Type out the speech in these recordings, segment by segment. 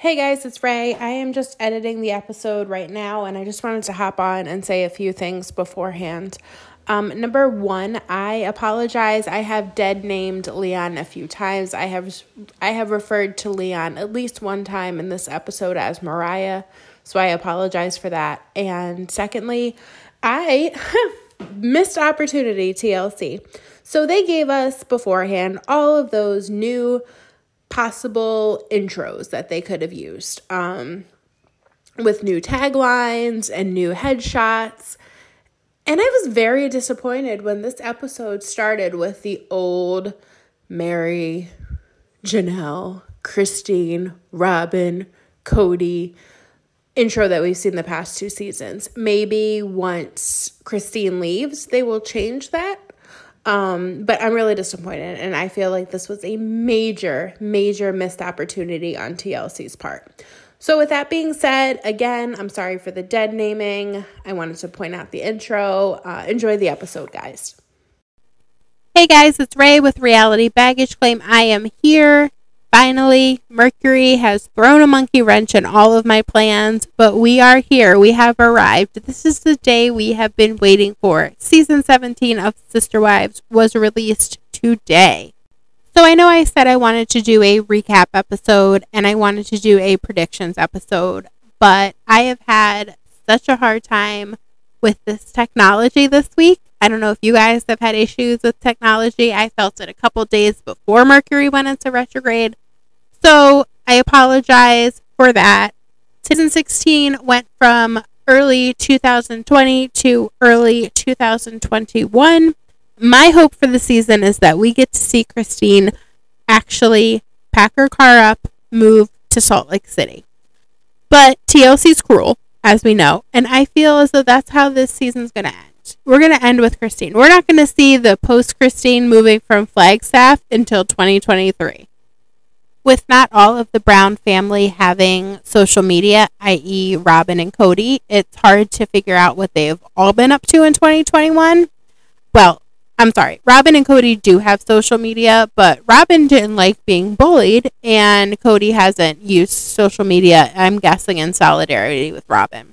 Hey guys, it's Ray. I am just editing the episode right now, and I just wanted to hop on and say a few things beforehand. Um, number one, I apologize. I have dead named Leon a few times. I have I have referred to Leon at least one time in this episode as Mariah, so I apologize for that. And secondly, I missed opportunity TLC. So they gave us beforehand all of those new possible intros that they could have used um, with new taglines and new headshots. And I was very disappointed when this episode started with the old Meri, Janelle, Christine, Robyn, Kody intro that we've seen the past two seasons. Maybe once Christine leaves, they will change that. Um, but I'm really disappointed, and I feel like this was a major, major missed opportunity on TLC's part. So, with that being said, again, I'm sorry for the dead naming. I wanted to point out the intro. Uh, enjoy the episode, guys. Hey guys, it's Ray with Reality Baggage Claim. I am here Finally, Mercury has thrown a monkey wrench in all of my plans, but we are here. We have arrived. This is the day we have been waiting for. Season 17 of Sister Wives was released today. So I know I said I wanted to do a recap episode and I wanted to do a predictions episode, but I have had such a hard time with this technology this week. I don't know if you guys have had issues with technology. I felt it a couple days before Mercury went into retrograde. So I apologize for that. Season 16 went from early 2020 to early 2021. My hope for the season is that we get to see Christine actually pack her car up, move to Salt Lake City. But TLC's cruel, as we know, and I feel as though that's how this season's going to end we're going to end with Christine. We're not going to see the post Christine moving from Flagstaff until 2023. With not all of the Brown family having social media, i.e., Robyn and Kody, it's hard to figure out what they've all been up to in 2021. Well, I'm sorry, Robyn and Kody do have social media, but Robyn didn't like being bullied, and Kody hasn't used social media, I'm guessing, in solidarity with Robyn.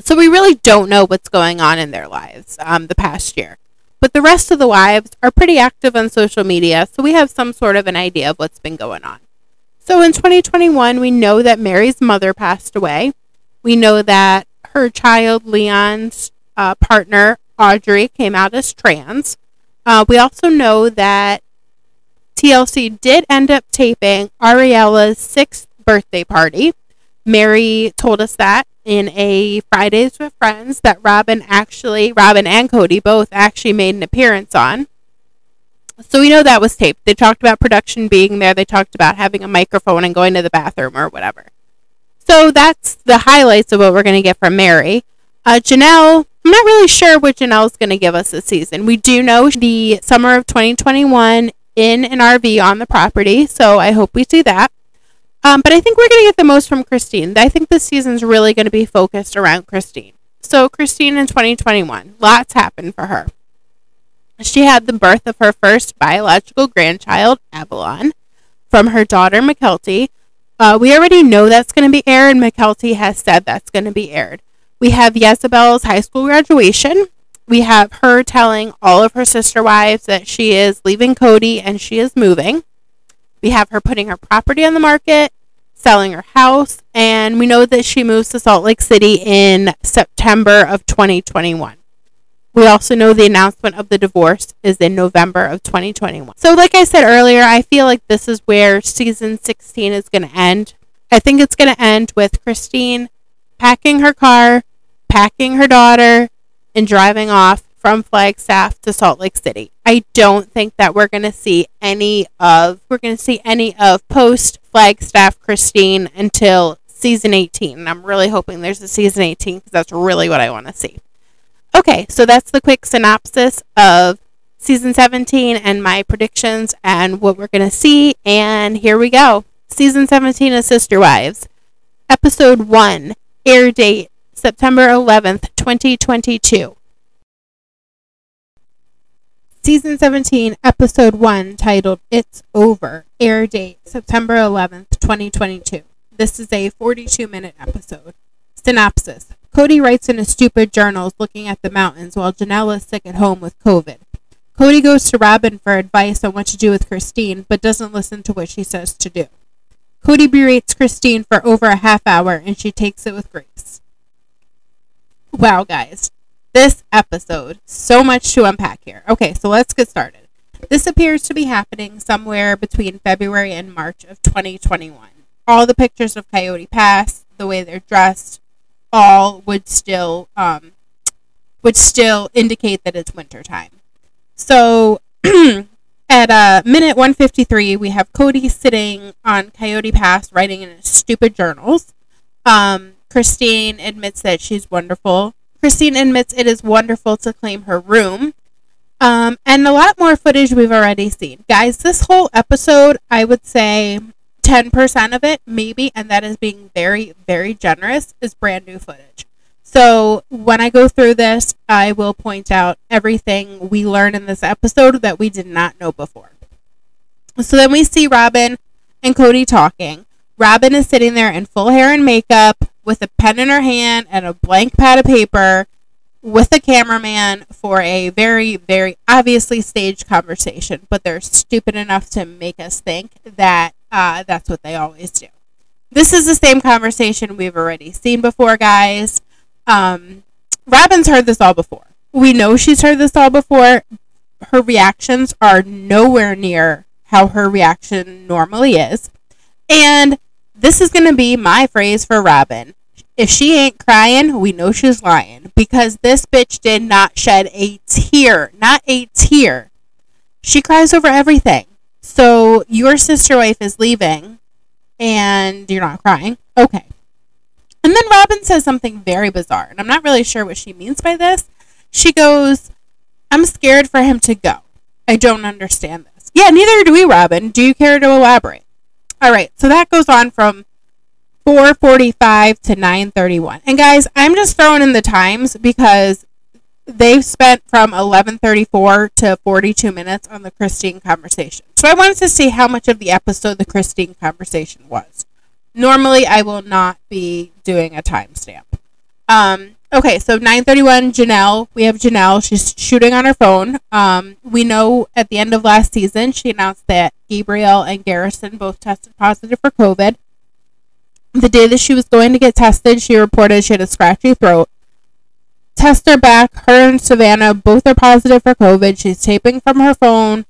So we really don't know what's going on in their lives um, the past year. But the rest of the wives are pretty active on social media, so we have some sort of an idea of what's been going on. So in 2021, we know that Meri's mother passed away. We know that her child, Leon's uh, partner, Audrey, came out as trans. Uh, we also know that TLC did end up taping Ariella's sixth birthday party. Meri told us that in a Fridays with Friends that Robyn actually, Robyn and Kody both actually made an appearance on. So we know that was taped. They talked about production being there. They talked about having a microphone and going to the bathroom or whatever. So that's the highlights of what we're going to get from Meri. Uh, Janelle, I'm not really sure what Janelle's going to give us this season. We do know the summer of 2021 in an RV on the property, so I hope we see that. Um, but I think we're going to get the most from Christine. I think this season's really going to be focused around Christine. So, Christine in 2021, lots happened for her. She had the birth of her first biological grandchild, Avalon, from her daughter, Mykelti. Uh, we already know that's going to be aired, and Mykelti has said that's going to be aired. We have Jezebel's high school graduation. We have her telling all of her sister wives that she is leaving Kody and she is moving. We have her putting her property on the market, selling her house, and we know that she moves to Salt Lake City in September of 2021. We also know the announcement of the divorce is in November of 2021. So, like I said earlier, I feel like this is where season 16 is going to end. I think it's going to end with Christine packing her car, packing her daughter, and driving off from Flagstaff to Salt Lake City. I don't think that we're going to see any of we're going to see any of post Flagstaff Christine until season 18. And I'm really hoping there's a season 18 because that's really what I want to see. Okay, so that's the quick synopsis of season 17 and my predictions and what we're going to see. And here we go. Season 17 of Sister Wives, episode 1, air date September 11th, 2022. Season 17, Episode 1, titled It's Over, air date September 11th, 2022. This is a 42 minute episode. Synopsis Kody writes in his stupid journals looking at the mountains while Janelle is sick at home with COVID. Kody goes to Robyn for advice on what to do with Christine, but doesn't listen to what she says to do. Kody berates Christine for over a half hour and she takes it with grace. Wow, guys. This episode, so much to unpack here. Okay, so let's get started. This appears to be happening somewhere between February and March of 2021. All the pictures of Coyote Pass, the way they're dressed, all would still um, would still indicate that it's wintertime. So at uh, minute 153, we have Kody sitting on Coyote Pass writing in his stupid journals. Um, Christine admits that she's wonderful. Christine admits it is wonderful to claim her room. Um, and a lot more footage we've already seen. Guys, this whole episode, I would say 10% of it, maybe, and that is being very, very generous, is brand new footage. So when I go through this, I will point out everything we learn in this episode that we did not know before. So then we see Robyn and Kody talking. Robyn is sitting there in full hair and makeup with a pen in her hand and a blank pad of paper with a cameraman for a very, very obviously staged conversation, but they're stupid enough to make us think that uh, that's what they always do. This is the same conversation we've already seen before, guys. Um, Robyn's heard this all before. We know she's heard this all before. Her reactions are nowhere near how her reaction normally is. And this is going to be my phrase for Robyn. If she ain't crying, we know she's lying because this bitch did not shed a tear, not a tear. She cries over everything. So your sister wife is leaving and you're not crying. Okay. And then Robyn says something very bizarre, and I'm not really sure what she means by this. She goes, I'm scared for him to go. I don't understand this. Yeah, neither do we, Robin. Do you care to elaborate? All right, so that goes on from 4:45 to 9:31. And guys, I'm just throwing in the times because they've spent from 11:34 to 42 minutes on the Christine conversation. So I wanted to see how much of the episode the Christine conversation was. Normally, I will not be doing a timestamp. Um, okay, so 9:31. Janelle, we have Janelle. She's shooting on her phone. Um, we know at the end of last season, she announced that Gabriel and Garrison both tested positive for COVID. The day that she was going to get tested, she reported she had a scratchy throat. Test her back. Her and Savannah both are positive for COVID. She's taping from her phone.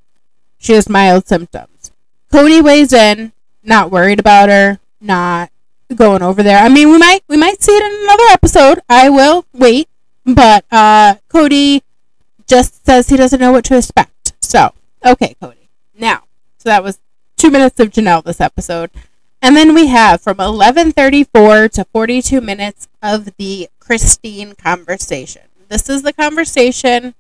She has mild symptoms. Kody weighs in, not worried about her, not going over there. I mean, we might we might see it in another episode. I will wait, but uh, Kody just says he doesn't know what to expect. So, okay, Kody. Now, so that was two minutes of Janelle this episode. And then we have from 11:34 to 42 minutes of the Christine conversation. This is the conversation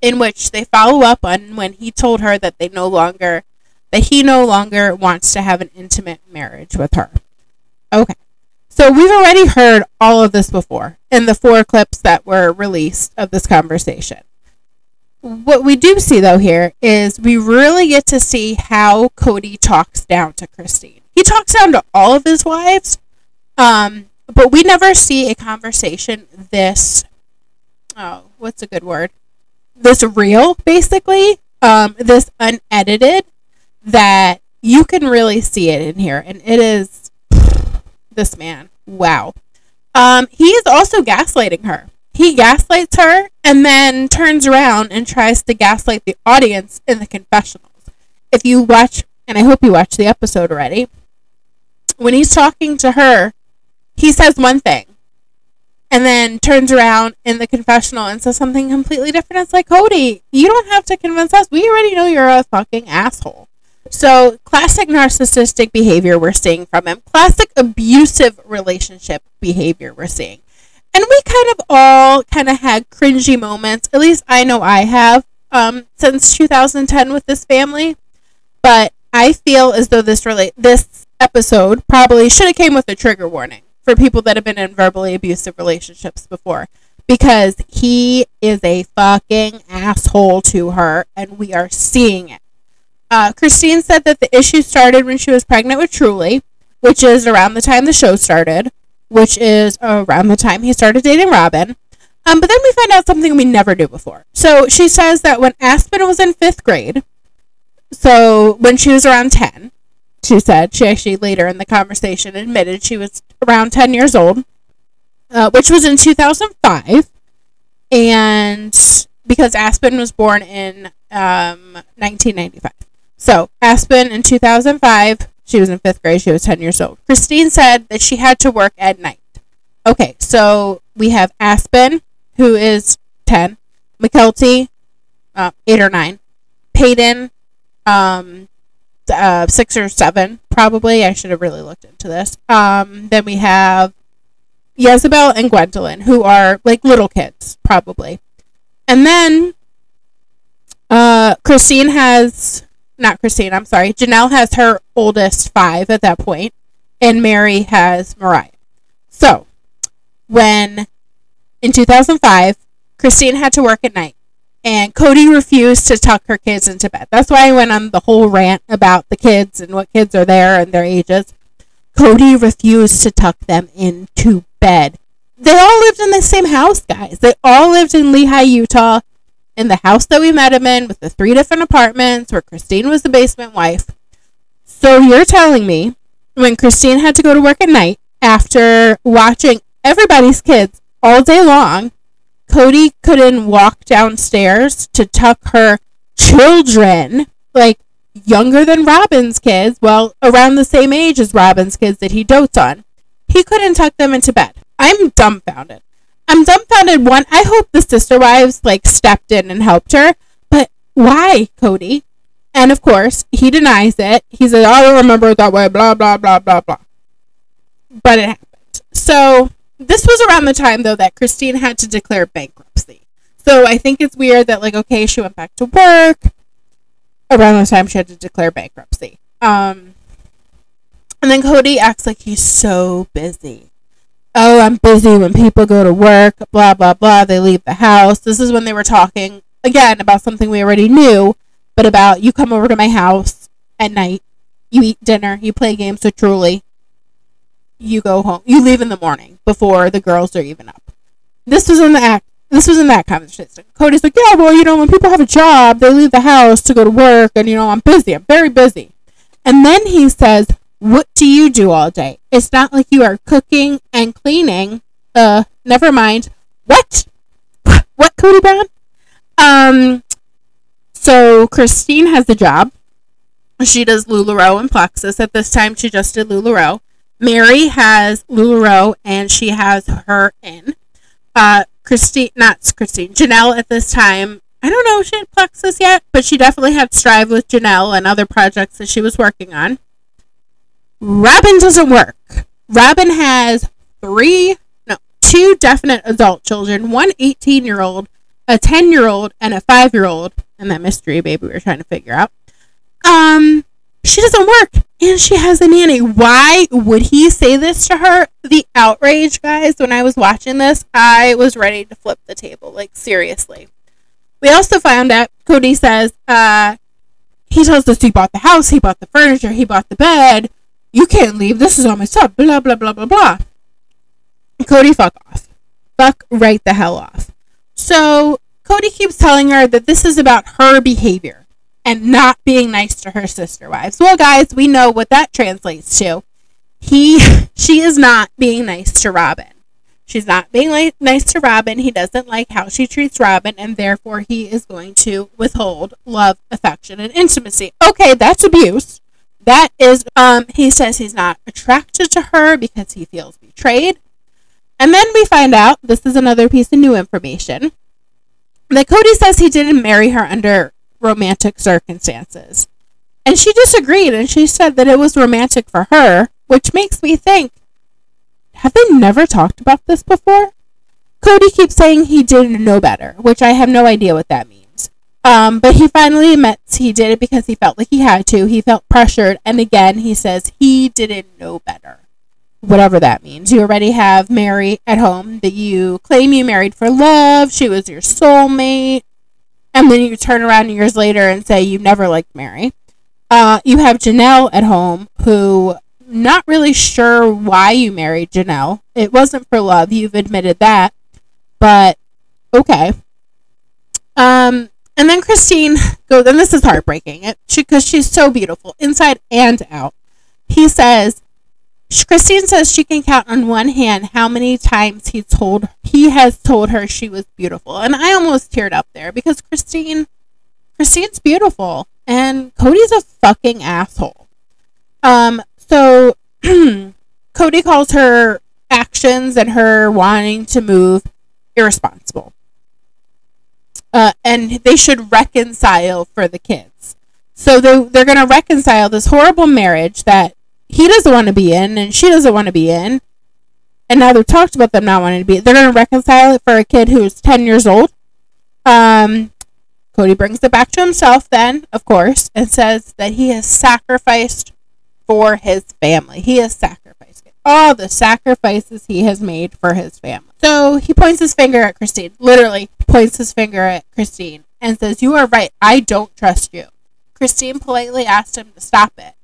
in which they follow up on when he told her that they no longer that he no longer wants to have an intimate marriage with her. Okay. So we've already heard all of this before in the four clips that were released of this conversation. What we do see though here is we really get to see how Kody talks down to Christine. He talks down to all of his wives, um, but we never see a conversation this. Oh, what's a good word? This real, basically. Um, this unedited that you can really see it in here, and it is this man. Wow. Um, he is also gaslighting her. He gaslights her and then turns around and tries to gaslight the audience in the confessionals. If you watch, and I hope you watch the episode already, when he's talking to her, he says one thing and then turns around in the confessional and says something completely different. It's like, Kody, you don't have to convince us. We already know you're a fucking asshole. So, classic narcissistic behavior we're seeing from him, classic abusive relationship behavior we're seeing. And we kind of all kind of had cringy moments. At least I know I have um, since 2010 with this family. But I feel as though this relate this episode probably should have came with a trigger warning for people that have been in verbally abusive relationships before because he is a fucking asshole to her and we are seeing it. Uh, Christine said that the issue started when she was pregnant with Truly. which is around the time the show started, which is around the time he started dating Robyn. Um, but then we find out something we never knew before. So she says that when Aspen was in fifth grade, so when she was around 10, she said, she actually later in the conversation admitted she was around 10 years old, uh, which was in 2005. And because Aspen was born in um, 1995. So Aspen in 2005, she was in fifth grade, she was 10 years old. Christine said that she had to work at night. Okay, so we have Aspen, who is 10, Mykelti, uh, 8 or 9, Paedon, um, uh, 6 or 7, probably. I should have really looked into this. Um, then we have Jezebel and Gwendolyn, who are like little kids, probably. And then uh, Christine has, not Christine, I'm sorry, Janelle has her oldest five at that point, and Meri has Mariah. So, when in 2005, Christine had to work at night, and Kody refused to tuck her kids into bed. That's why I went on the whole rant about the kids and what kids are there and their ages. Kody refused to tuck them into bed. They all lived in the same house, guys. They all lived in Lehi, Utah, in the house that we met him in with the three different apartments where Christine was the basement wife. So you're telling me when Christine had to go to work at night after watching everybody's kids all day long, Kody couldn't walk downstairs to tuck her children, like younger than Robyn's kids, well, around the same age as Robyn's kids that he dotes on. He couldn't tuck them into bed. I'm dumbfounded. I'm dumbfounded. One, I hope the sister wives like stepped in and helped her, but why, Kody? And of course, he denies it. He said, "I don't remember it that way." Blah blah blah blah blah. But it happened. So this was around the time though that Christine had to declare bankruptcy. So I think it's weird that like okay, she went back to work around the time she had to declare bankruptcy. Um, and then Kody acts like he's so busy. Oh, I'm busy when people go to work, blah, blah, blah. They leave the house. This is when they were talking, again, about something we already knew, but about you come over to my house at night, you eat dinner, you play games with Truly, you go home. You leave in the morning before the girls are even up. This was in the act. This was in that conversation. Kody's like, yeah, well, you know, when people have a job, they leave the house to go to work, and you know, I'm busy. I'm very busy. And then he says, what do you do all day? It's not like you are cooking and cleaning. Uh, never mind. What? What, Kody Brown? Um, so Christine has a job. She does LuLaRoe and Plexus. At this time, she just did LuLaRoe. Meri has LuLaRoe and she has her in. Uh, Christine, not Christine, Janelle at this time. I don't know if she had Plexus yet, but she definitely had Strive with Janelle and other projects that she was working on. Robyn doesn't work. Robin has three, no, two definite adult children one 18 year old, a 10 year old, and a 5 year old, and that mystery baby we are trying to figure out. Um, she doesn't work and she has a nanny. Why would he say this to her? The outrage, guys, when I was watching this, I was ready to flip the table. Like, seriously. We also found out, Kody says, uh, he tells us he bought the house, he bought the furniture, he bought the bed. You can't leave. This is all my stuff. Blah, blah, blah, blah, blah. Kody, fuck off. Fuck right the hell off. So, Kody keeps telling her that this is about her behavior and not being nice to her sister wives. Well, guys, we know what that translates to. He, she is not being nice to Robyn. She's not being nice to Robyn. He doesn't like how she treats Robyn, and therefore he is going to withhold love, affection, and intimacy. Okay, that's abuse. That is, um, he says he's not attracted to her because he feels betrayed. And then we find out this is another piece of new information that Kody says he didn't marry her under romantic circumstances. And she disagreed and she said that it was romantic for her, which makes me think have they never talked about this before? Kody keeps saying he didn't know better, which I have no idea what that means. Um, but he finally admits he did it because he felt like he had to. He felt pressured. And again, he says he didn't know better. Whatever that means. You already have Meri at home that you claim you married for love. She was your soulmate and then you turn around years later and say you never liked Meri. Uh, you have Janelle at home who not really sure why you married Janelle. It wasn't for love. You've admitted that. But okay. Christine goes, and this is heartbreaking because she, she's so beautiful inside and out. He says, Christine says she can count on one hand how many times he told he has told her she was beautiful, and I almost teared up there because Christine, Christine's beautiful, and Kody's a fucking asshole. Um, so Kody calls her actions and her wanting to move irresponsible. Uh, and they should reconcile for the kids. So they, they're going to reconcile this horrible marriage that he doesn't want to be in and she doesn't want to be in. And now they've talked about them not wanting to be. They're going to reconcile it for a kid who's 10 years old. Um, Kody brings it back to himself then, of course, and says that he has sacrificed for his family. He has sacrificed all the sacrifices he has made for his family. So he points his finger at Christine, literally points his finger at Christine, and says, You are right. I don't trust you. Christine politely asked him to stop it.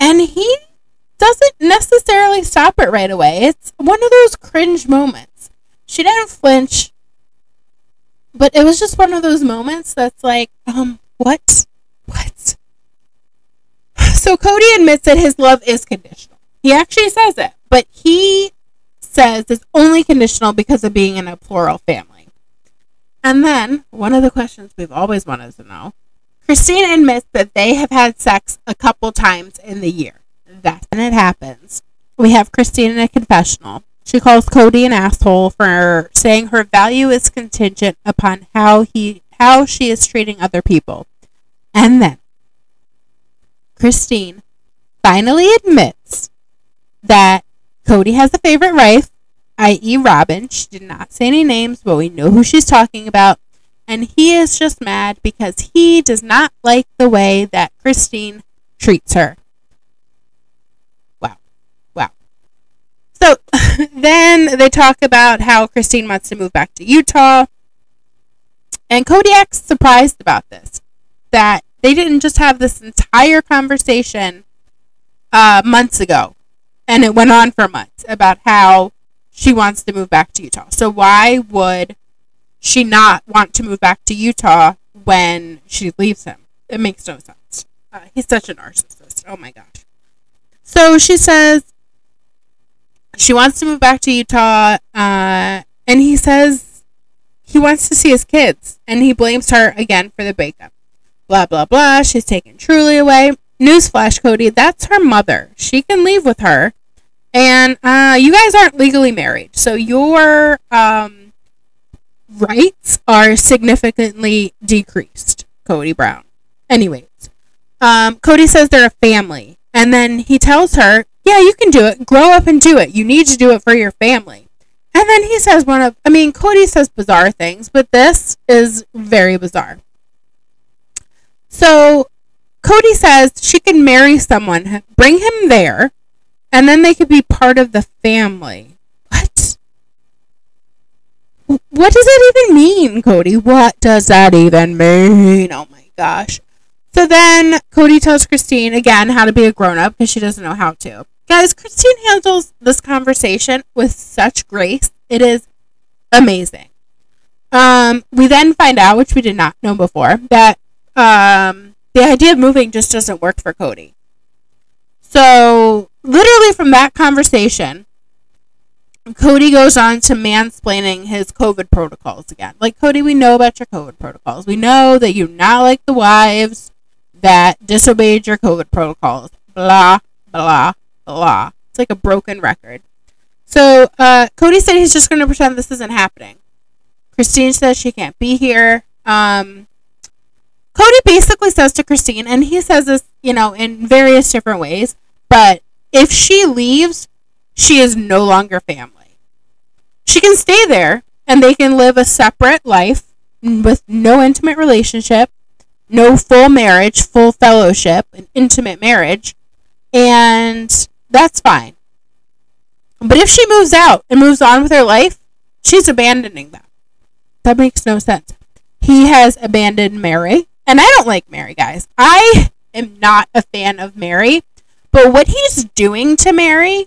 And he doesn't necessarily stop it right away. It's one of those cringe moments. She didn't flinch, but it was just one of those moments that's like, um, what? What? So Kody admits that his love is conditional. He actually says it, but he says it's only conditional because of being in a plural family. And then, one of the questions we've always wanted to know Christine admits that they have had sex a couple times in the year. That's when it happens. We have Christine in a confessional. She calls Kody an asshole for saying her value is contingent upon how he how she is treating other people. And then Christine finally admits that Kody has a favorite wife, i.e., Robyn. She did not say any names, but we know who she's talking about and he is just mad because he does not like the way that Christine treats her. Wow. Wow. So then they talk about how Christine wants to move back to Utah. And Kody Kodiak's surprised about this. That they didn't just have this entire conversation uh, months ago. And it went on for months about how she wants to move back to Utah. So why would she not want to move back to Utah when she leaves him? It makes no sense. Uh, he's such a narcissist. Oh my gosh. So she says she wants to move back to Utah, uh, and he says he wants to see his kids, and he blames her again for the breakup. Blah blah blah. She's taken Truly away. Newsflash, Kody. That's her mother. She can leave with her, and uh, you guys aren't legally married, so your um, rights are significantly decreased, Kody Brown. Anyways, um, Kody says they're a family. And then he tells her, yeah, you can do it. Grow up and do it. You need to do it for your family. And then he says one of, I mean, Kody says bizarre things, but this is very bizarre. So Kody says she can marry someone, bring him there, and then they could be part of the family what What does that even mean, Kody? What does that even mean? Oh my gosh. So then Kody tells Christine again how to be a grown up because she doesn't know how to. Guys, Christine handles this conversation with such grace. It is amazing. Um, we then find out, which we did not know before, that um, the idea of moving just doesn't work for Kody. So, literally from that conversation, Kody goes on to mansplaining his COVID protocols again. Like, Kody, we know about your COVID protocols. We know that you're not like the wives that disobeyed your COVID protocols. Blah, blah, blah. It's like a broken record. So, uh, Kody said he's just going to pretend this isn't happening. Christine says she can't be here. Um, Kody basically says to Christine, and he says this, you know, in various different ways, but if she leaves, she is no longer family she can stay there and they can live a separate life with no intimate relationship, no full marriage, full fellowship, an intimate marriage, and that's fine. But if she moves out and moves on with her life, she's abandoning them. That makes no sense. He has abandoned Meri, and I don't like Meri, guys. I am not a fan of Meri, But what he's doing to Meri,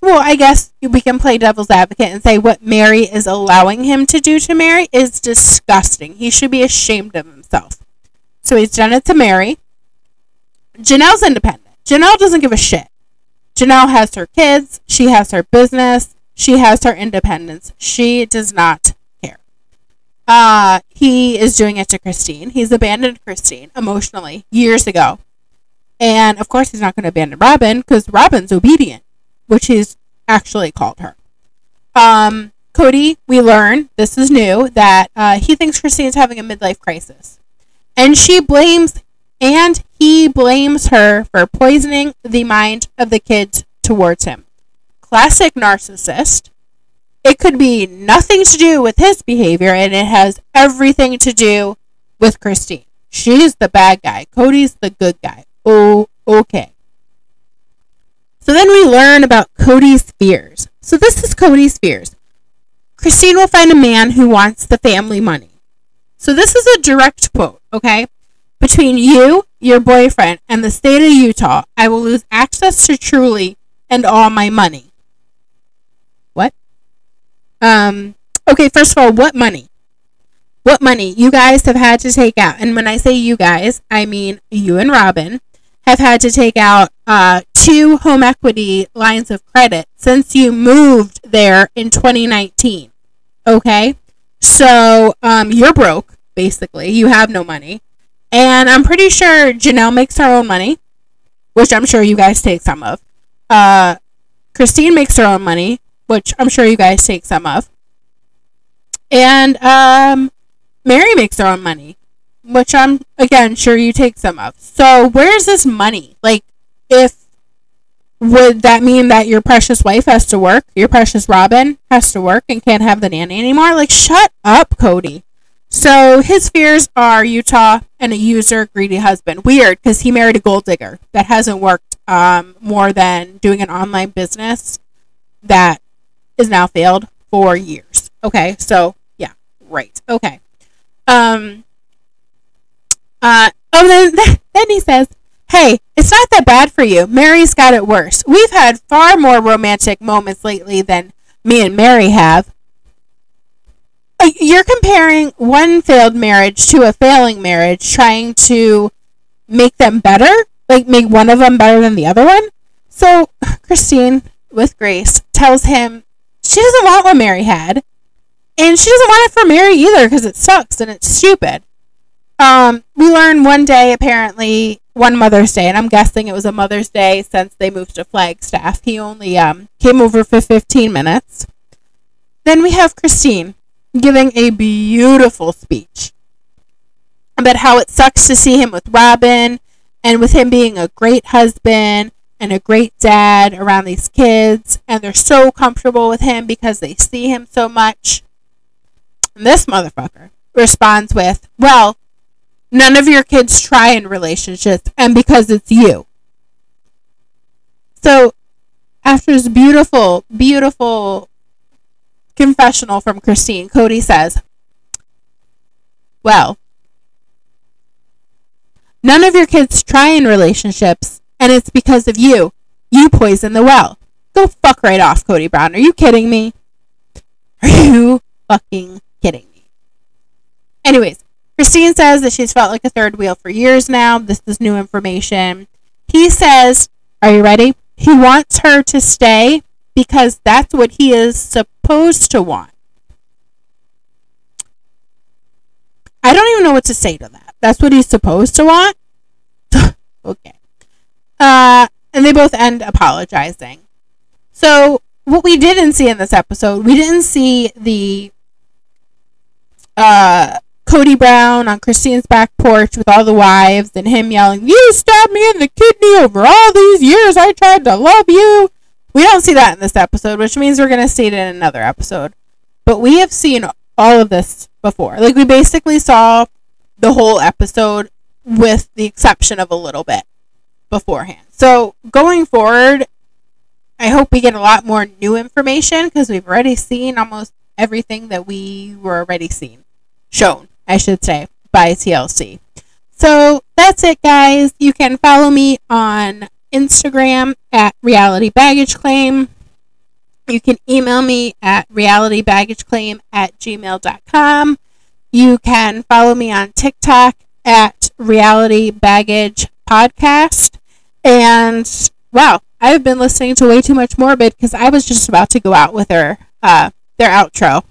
well, I guess we can play devil's advocate and say what Meri is allowing him to do to Meri is disgusting. He should be ashamed of himself. So he's done it to Meri. Janelle's independent. Janelle doesn't give a shit. Janelle has her kids, she has her business, she has her independence. She does not. Uh, he is doing it to Christine. He's abandoned Christine emotionally years ago. And of course, he's not going to abandon Robyn because Robyn's obedient, which he's actually called her. Um, Kody, we learn, this is new, that uh, he thinks Christine's having a midlife crisis. And she blames and he blames her for poisoning the mind of the kids towards him. Classic narcissist. It could be nothing to do with his behavior, and it has everything to do with Christine. She's the bad guy. Kody's the good guy. Oh, okay. So then we learn about Kody's fears. So this is Kody's fears. Christine will find a man who wants the family money. So this is a direct quote, okay? Between you, your boyfriend, and the state of Utah, I will lose access to Truly and all my money. Um, okay, first of all, what money? What money you guys have had to take out? And when I say you guys, I mean you and Robyn have had to take out uh, two home equity lines of credit since you moved there in 2019. Okay? So um, you're broke, basically. You have no money. And I'm pretty sure Janelle makes her own money, which I'm sure you guys take some of. Uh, Christine makes her own money, which I'm sure you guys take some of. And um, Meri makes her own money, which I'm again sure you take some of. So where's this money? Like, if would that mean that your precious wife has to work? Your precious Robyn has to work and can't have the nanny anymore? Like, shut up, Kody. So his fears are Utah and a user greedy husband. Weird because he married a gold digger that hasn't worked um, more than doing an online business that is now failed for years. Okay, so yeah, right. Okay. Um. Uh. Oh, then then he says, "Hey, it's not that bad for you. Meri's got it worse. We've had far more romantic moments lately than me and Meri have you're comparing one failed marriage to a failing marriage, trying to make them better, like make one of them better than the other one. So Christine, with Grace, tells him she doesn't want what Meri had, and she doesn't want it for Meri either because it sucks and it's stupid. Um, we learn one day, apparently, one Mother's Day, and I'm guessing it was a Mother's Day since they moved to Flagstaff. He only um, came over for 15 minutes. Then we have Christine, giving a beautiful speech about how it sucks to see him with Robyn and with him being a great husband and a great dad around these kids and they're so comfortable with him because they see him so much. And this motherfucker responds with, Well, none of your kids try in relationships and because it's you. So after this beautiful, beautiful confessional from Christine, Kody says, Well, none of your kids try in relationships, and it's because of you. You poisoned the well. Go fuck right off, Kody Brown. Are you kidding me? Are you fucking kidding me? Anyways, Christine says that she's felt like a third wheel for years now. This is new information. He says, Are you ready? He wants her to stay because that's what he is supposed to want. I don't even know what to say to that. That's what he's supposed to want? okay. Uh, and they both end apologizing. So, what we didn't see in this episode, we didn't see the uh, Kody Brown on Christine's back porch with all the wives and him yelling, You stabbed me in the kidney over all these years I tried to love you. We don't see that in this episode, which means we're going to see it in another episode. But we have seen all of this before. Like, we basically saw the whole episode with the exception of a little bit beforehand. So, going forward, I hope we get a lot more new information because we've already seen almost everything that we were already seen. Shown, I should say, by TLC. So that's it, guys. You can follow me on Instagram at Reality Baggage Claim. You can email me at realitybaggageclaim at gmail.com. You can follow me on TikTok at Reality Baggage Podcast. And wow, I've been listening to way too much Morbid because I was just about to go out with her, uh, their outro.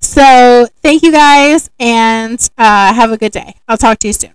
So thank you guys and uh, have a good day. I'll talk to you soon.